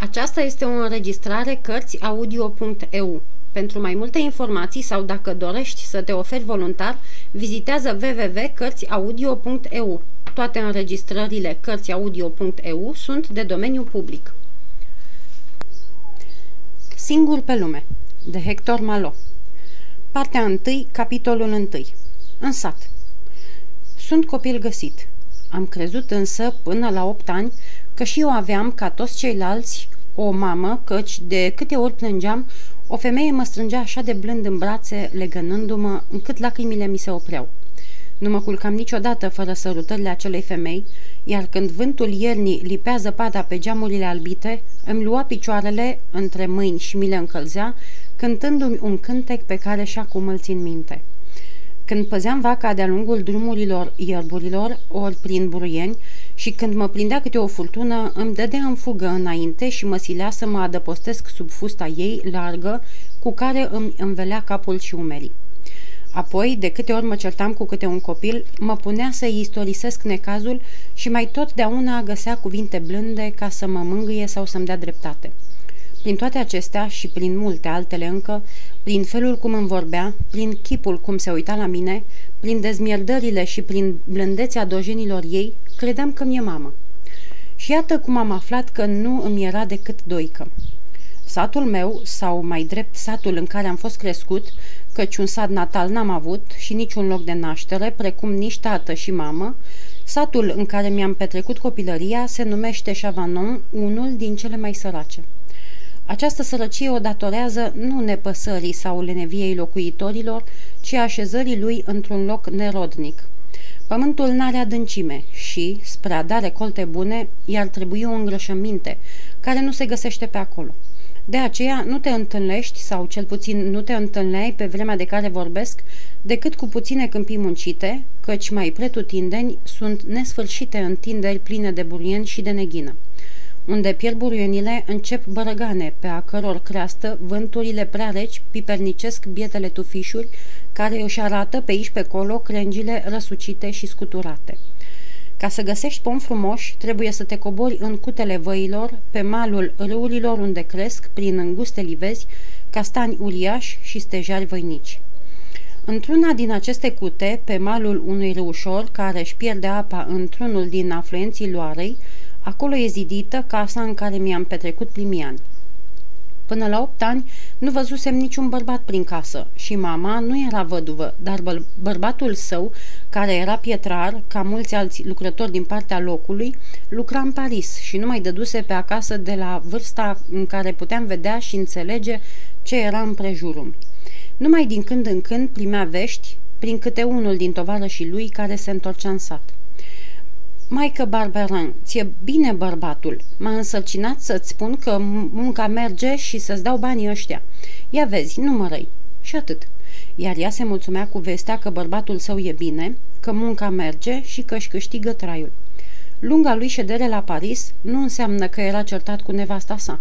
Aceasta este o înregistrare Cărțiaudio.eu. Pentru mai multe informații sau dacă dorești să te oferi voluntar, vizitează www.cărțiaudio.eu. Toate înregistrările Cărțiaudio.eu sunt de domeniu public. Singur pe lume de Hector Malo Partea 1, capitolul 1 În sat Sunt copil găsit. Am crezut însă, până la 8 ani, că și eu aveam, ca toți ceilalți, o mamă, căci de câte ori plângeam, o femeie mă strângea așa de blând în brațe, legănându-mă, încât lacrimile mi se opreau. Nu mă culcam niciodată fără sărutările acelei femei, iar când vântul iernii lipea zăpada pe geamurile albite, îmi lua picioarele între mâini și mi le încălzea, cântându-mi un cântec pe care și acum îl țin minte. Când păzeam vaca de-a lungul drumurilor ierburilor, ori prin buruieni, și când mă prindea câte o furtună, îmi dădea în fugă înainte și mă silea să mă adăpostesc sub fusta ei largă, cu care îmi învelea capul și umerii. Apoi, de câte ori mă certam cu câte un copil, mă punea să-i istorisesc necazul și mai totdeauna găsea cuvinte blânde ca să mă mângâie sau să-mi dea dreptate. Prin toate acestea și prin multe altele încă, prin felul cum îmi vorbea, prin chipul cum se uita la mine, prin dezmierdările și prin blândețea dojenilor ei, credeam că mi-e mamă. Și iată cum am aflat că nu îmi era decât doică. Satul meu, sau mai drept satul în care am fost crescut, căci un sat natal n-am avut și niciun loc de naștere, precum nici tată și mamă, satul în care mi-am petrecut copilăria se numește Chavanon, unul din cele mai sărace. Această sărăcie o datorează nu nepăsării sau leneviei locuitorilor, ci așezării lui într-un loc nerodnic. Pământul n-are adâncime și, spre a da recolte bune, i-ar trebui o îngrășăminte, care nu se găsește pe acolo. De aceea nu te întâlnești, sau cel puțin nu te întâlneai pe vremea de care vorbesc, decât cu puține câmpii muncite, căci mai pretutindeni sunt nesfârșite întinderi pline de burieni și de neghină unde pierd buruienile, încep bărăgane, pe a căror creastă vânturile prea reci pipernicesc bietele tufișuri, care își arată pe aici pe colo crengile răsucite și scuturate. Ca să găsești pom frumoși, trebuie să te cobori în cutele văilor, pe malul râurilor unde cresc, prin înguste livezi, castani uriași și stejari voinici. Într-una din aceste cute, pe malul unui râușor care își pierde apa într-unul din afluenții Loarei, Acolo e zidită casa în care mi-am petrecut primii ani. Până la opt ani nu văzusem niciun bărbat prin casă și mama nu era văduvă, dar bă- bărbatul său, care era pietrar, ca mulți alți lucrători din partea locului, lucra în Paris și nu mai dăduse pe acasă de la vârsta în care puteam vedea și înțelege ce era în prejurul. Numai din când în când primea vești prin câte unul din tovarășii lui care se întorcea în sat. Maică Barberan, ție bine bărbatul. M-a însărcinat să-ți spun că munca merge și să-ți dau banii ăștia. Ia vezi, nu mă răi. Și atât. Iar ea se mulțumea cu vestea că bărbatul său e bine, că munca merge și că își câștigă traiul. Lunga lui ședere la Paris nu înseamnă că era certat cu nevasta sa.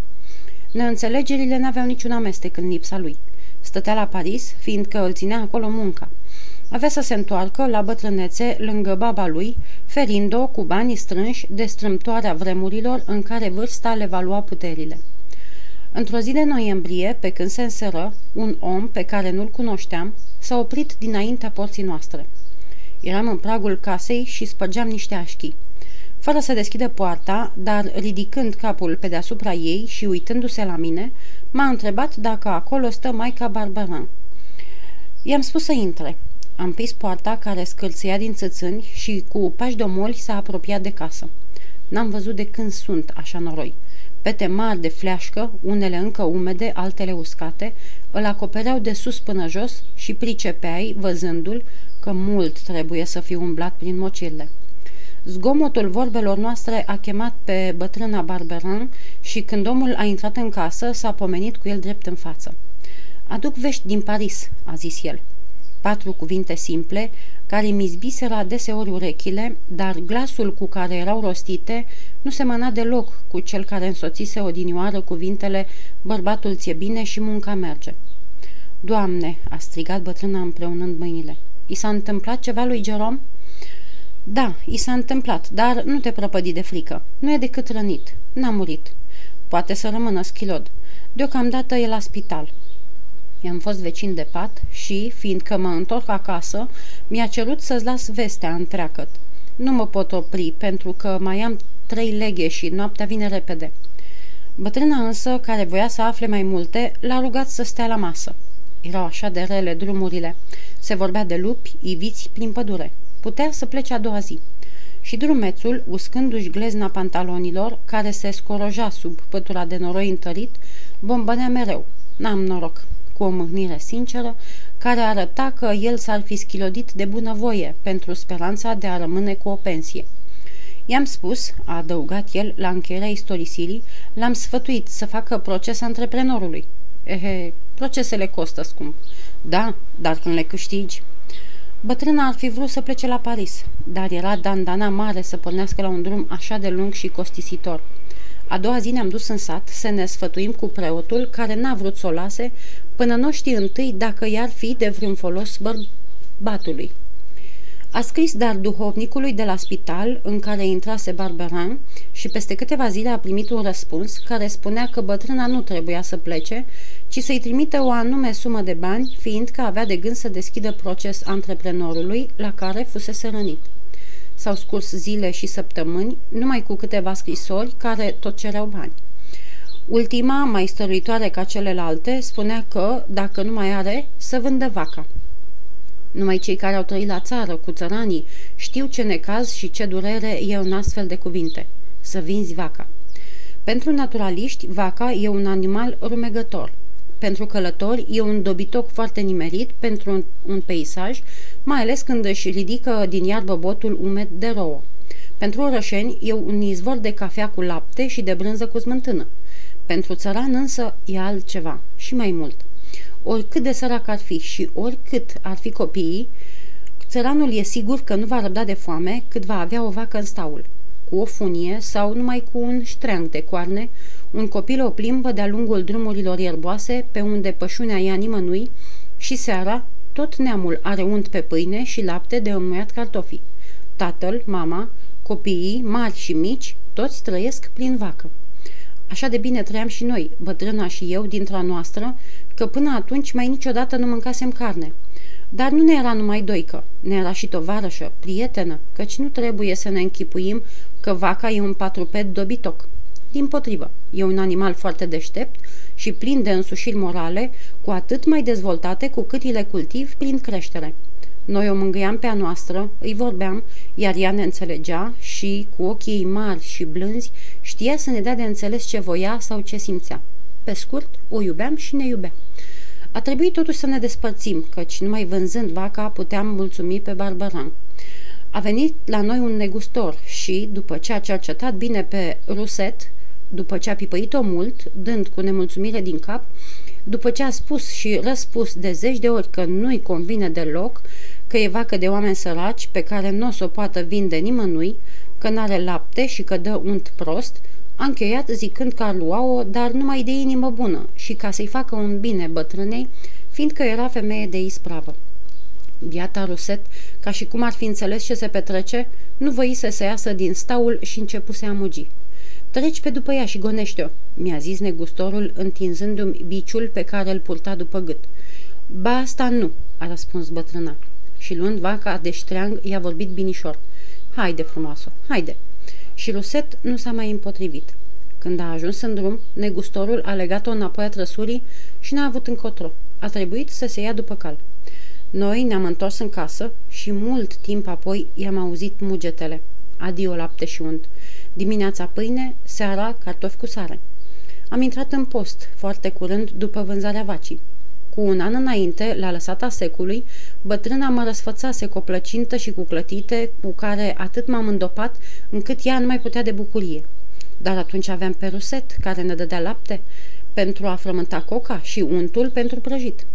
Neînțelegerile n-aveau niciun amestec în lipsa lui. Stătea la Paris, fiindcă îl ținea acolo munca. Avea să se întoarcă la bătrânețe lângă baba lui, ferind-o cu banii strânși de strâmtoarea vremurilor în care vârsta le va lua puterile. Într-o zi de noiembrie, pe când se înseră, un om pe care nu-l cunoșteam s-a oprit dinaintea porții noastre. Eram în pragul casei și spărgeam niște așchii. Fără să deschidă poarta, dar ridicând capul pe deasupra ei și uitându-se la mine, m-a întrebat dacă acolo stă Maica Barbaran. I-am spus să intre. Am pis poarta care scârția din țățâni și cu pași domoli s-a apropiat de casă. N-am văzut de când sunt așa noroi. Pete mari de fleașcă, unele încă umede, altele uscate, îl acopereau de sus până jos și pricepeai, văzându-l, că mult trebuie să fi umblat prin mocirle. Zgomotul vorbelor noastre a chemat pe bătrâna Barberan și când omul a intrat în casă, s-a pomenit cu el drept în față. Aduc vești din Paris," a zis el patru cuvinte simple, care mi zbiseră adeseori urechile, dar glasul cu care erau rostite nu semăna deloc cu cel care însoțise odinioară cuvintele Bărbatul ție bine și munca merge. Doamne!" a strigat bătrâna împreunând mâinile. I s-a întâmplat ceva lui Gerom?" Da, i s-a întâmplat, dar nu te prăpădi de frică. Nu e decât rănit. N-a murit. Poate să rămână schilod. Deocamdată e la spital. I-am fost vecin de pat și, fiindcă mă întorc acasă, mi-a cerut să-ți las vestea întreacăt. Nu mă pot opri, pentru că mai am trei leghe și noaptea vine repede. Bătrâna însă, care voia să afle mai multe, l-a rugat să stea la masă. Erau așa de rele drumurile. Se vorbea de lupi, iviți prin pădure. Putea să plece a doua zi. Și drumețul, uscându-și glezna pantalonilor, care se scoroja sub pătura de noroi întărit, bombănea mereu. N-am noroc, cu o mâhnire sinceră, care arăta că el s-ar fi schilodit de bunăvoie pentru speranța de a rămâne cu o pensie. I-am spus, a adăugat el la încheierea istorisirii, l-am sfătuit să facă proces antreprenorului. Ehe, procesele costă scump. Da, dar când le câștigi... Bătrâna ar fi vrut să plece la Paris, dar era dandana mare să pornească la un drum așa de lung și costisitor. A doua zi ne-am dus în sat să ne sfătuim cu preotul care n-a vrut să o lase până nu știi întâi dacă i-ar fi de vreun folos bărbatului. A scris dar duhovnicului de la spital în care intrase Barberin și peste câteva zile a primit un răspuns care spunea că bătrâna nu trebuia să plece, ci să-i trimită o anume sumă de bani, fiindcă avea de gând să deschidă proces antreprenorului la care fusese rănit. S-au scurs zile și săptămâni, numai cu câteva scrisori care tot cereau bani. Ultima, mai stăruitoare ca celelalte, spunea că, dacă nu mai are, să vândă vaca. Numai cei care au trăit la țară cu țăranii știu ce necaz și ce durere e un astfel de cuvinte. Să vinzi vaca. Pentru naturaliști, vaca e un animal rumegător. Pentru călători e un dobitoc foarte nimerit pentru un, un peisaj, mai ales când își ridică din iarbă botul umed de rouă. Pentru orășeni e un izvor de cafea cu lapte și de brânză cu smântână. Pentru țăran însă e altceva și mai mult oricât de sărac ar fi și oricât ar fi copiii, țăranul e sigur că nu va răbda de foame cât va avea o vacă în staul. Cu o funie sau numai cu un ștreang de coarne, un copil o plimbă de-a lungul drumurilor ierboase pe unde pășunea ia nimănui și seara tot neamul are unt pe pâine și lapte de înmuiat cartofi. Tatăl, mama, copiii, mari și mici, toți trăiesc prin vacă. Așa de bine trăiam și noi, bătrâna și eu, dintre noastră, că până atunci mai niciodată nu mâncasem carne. Dar nu ne era numai doică, ne era și tovarășă, prietenă, căci nu trebuie să ne închipuim că vaca e un patruped dobitoc. Din potrivă, e un animal foarte deștept și plin de însușiri morale, cu atât mai dezvoltate cu cât îi le cultiv prin creștere. Noi o mângâiam pe a noastră, îi vorbeam, iar ea ne înțelegea și, cu ochii ei mari și blânzi, știa să ne dea de înțeles ce voia sau ce simțea. Pe scurt, o iubeam și ne iubea. A trebuit totuși să ne despărțim, căci numai vânzând vaca puteam mulțumi pe Barbaran. A venit la noi un negustor și, după ce a cercetat bine pe Ruset, după ce a pipăit-o mult, dând cu nemulțumire din cap, după ce a spus și răspus de zeci de ori că nu-i convine deloc, că e vacă de oameni săraci pe care nu o să o poată vinde nimănui, că n-are lapte și că dă unt prost, a încheiat zicând că ar lua-o, dar numai de inimă bună și ca să-i facă un bine bătrânei, fiindcă era femeie de ispravă. Biata Ruset, ca și cum ar fi înțeles ce se petrece, nu voise să iasă din staul și începuse a mugi. Treci pe după ea și gonește-o, mi-a zis negustorul, întinzându-mi biciul pe care îl purta după gât. Ba, asta nu, a răspuns bătrâna. Și luând vaca de ștreang, i-a vorbit binișor. Haide, frumoasă, haide! și Ruset nu s-a mai împotrivit. Când a ajuns în drum, negustorul a legat-o înapoi a trăsurii și n-a avut încotro. A trebuit să se ia după cal. Noi ne-am întors în casă și mult timp apoi i-am auzit mugetele. Adio lapte și unt. Dimineața pâine, seara cartofi cu sare. Am intrat în post, foarte curând după vânzarea vacii. Cu un an înainte, la lăsata secului, bătrâna mă răsfățase cu o plăcintă și cu clătite cu care atât m-am îndopat încât ea nu mai putea de bucurie. Dar atunci aveam pe Ruset, care ne dădea lapte, pentru a frământa coca și untul pentru prăjit.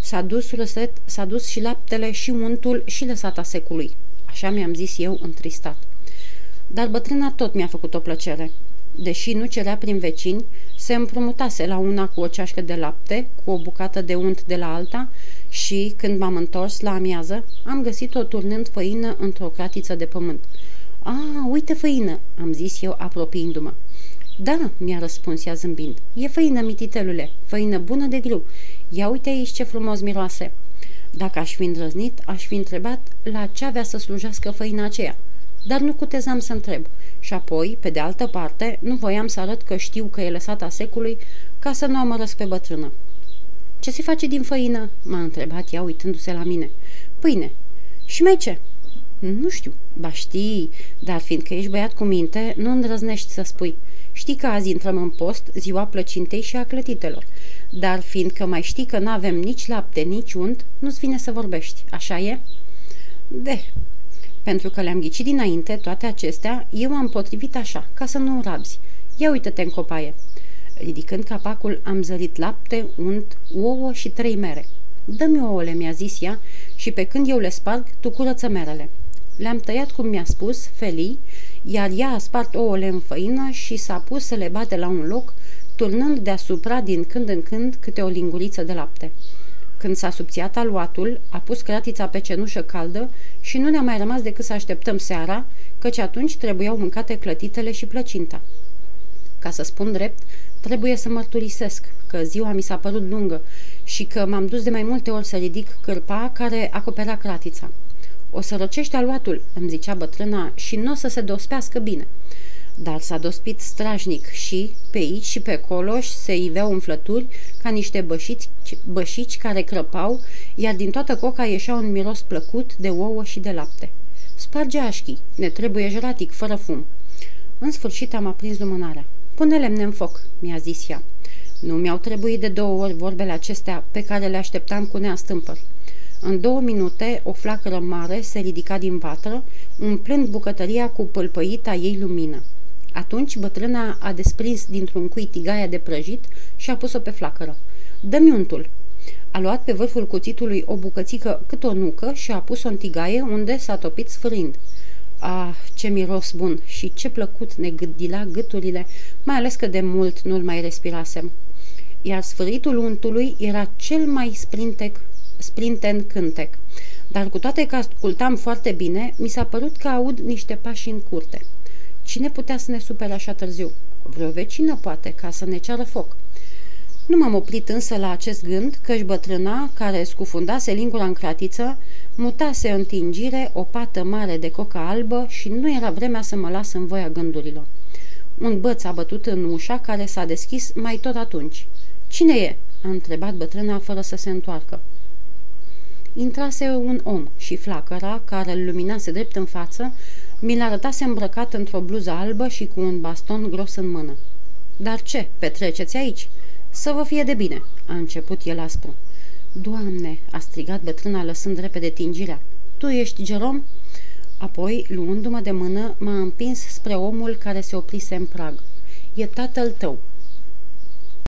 S-a dus Ruset, s-a dus și laptele și untul și lăsata secului. Așa mi-am zis eu întristat. Dar bătrâna tot mi-a făcut o plăcere. Deși nu cerea prin vecini, se împrumutase la una cu o ceașcă de lapte, cu o bucată de unt de la alta și, când m-am întors la amiază, am găsit-o turnând făină într-o cratiță de pământ. A, uite făină!" am zis eu apropiindu-mă. Da, mi-a răspuns ea zâmbind. E făină, mititelule, făină bună de grâu. Ia uite aici ce frumos miroase. Dacă aș fi îndrăznit, aș fi întrebat la ce avea să slujească făina aceea. Dar nu cutezam să întreb. Și apoi, pe de altă parte, nu voiam să arăt că știu că e lăsat secului ca să nu amărăsc pe bătrână. Ce se face din făină?" m-a întrebat ea uitându-se la mine. Pâine. Și mai ce?" Nu știu. Ba știi, dar fiindcă ești băiat cu minte, nu îndrăznești să spui. Știi că azi intrăm în post, ziua plăcintei și a clătitelor. Dar fiindcă mai știi că n-avem nici lapte, nici unt, nu-ți vine să vorbești. Așa e? De. Pentru că le-am ghicit dinainte toate acestea, eu am potrivit așa, ca să nu rabzi. Ia uite-te în copaie. Ridicând capacul, am zărit lapte, unt, ouă și trei mere. Dă-mi ouăle, mi-a zis ea, și pe când eu le sparg, tu curăță merele. Le-am tăiat cum mi-a spus, felii, iar ea a spart ouăle în făină și s-a pus să le bate la un loc, turnând deasupra din când în când câte o linguriță de lapte. Când s-a subțiat aluatul, a pus cratița pe cenușă caldă și nu ne-a mai rămas decât să așteptăm seara, căci atunci trebuiau mâncate clătitele și plăcinta. Ca să spun drept, trebuie să mărturisesc că ziua mi s-a părut lungă și că m-am dus de mai multe ori să ridic cârpa care acoperea cratița. O să răcește aluatul, îmi zicea bătrâna, și nu o să se dospească bine. Dar s-a dospit strajnic și, pe aici și pe acolo, se iveau umflături ca niște bășici, bășici care crăpau, iar din toată coca ieșea un miros plăcut de ouă și de lapte. Sparge așchii, ne trebuie jeratic, fără fum. În sfârșit am aprins lumânarea. Pune lemne în foc, mi-a zis ea. Nu mi-au trebuit de două ori vorbele acestea pe care le așteptam cu neastâmpări. În două minute, o flacără mare se ridica din vatră, umplând bucătăria cu pâlpăita ei lumină. Atunci bătrâna a desprins dintr-un cui tigaia de prăjit și a pus-o pe flacără. Dă-mi untul!" A luat pe vârful cuțitului o bucățică cât o nucă și a pus-o în tigaie unde s-a topit sfârind. Ah, ce miros bun și ce plăcut ne gâdila gâturile, mai ales că de mult nu-l mai respirasem. Iar sfâritul untului era cel mai sprintec sprinten cântec. Dar cu toate că ascultam foarte bine, mi s-a părut că aud niște pași în curte. Cine putea să ne supere așa târziu? Vreo vecină, poate, ca să ne ceară foc. Nu m-am oprit însă la acest gând că-și bătrâna, care scufundase lingura în cratiță, mutase în tingire o pată mare de coca albă și nu era vremea să mă las în voia gândurilor. Un băț a bătut în ușa care s-a deschis mai tot atunci. Cine e?" a întrebat bătrâna fără să se întoarcă intrase un om și flacăra, care îl luminase drept în față, mi-l arătase îmbrăcat într-o bluză albă și cu un baston gros în mână. Dar ce, petreceți aici?" Să vă fie de bine," a început el aspru. Doamne!" a strigat bătrâna lăsând repede tingirea. Tu ești Gerom?" Apoi, luându-mă de mână, m-a împins spre omul care se oprise în prag. E tatăl tău,"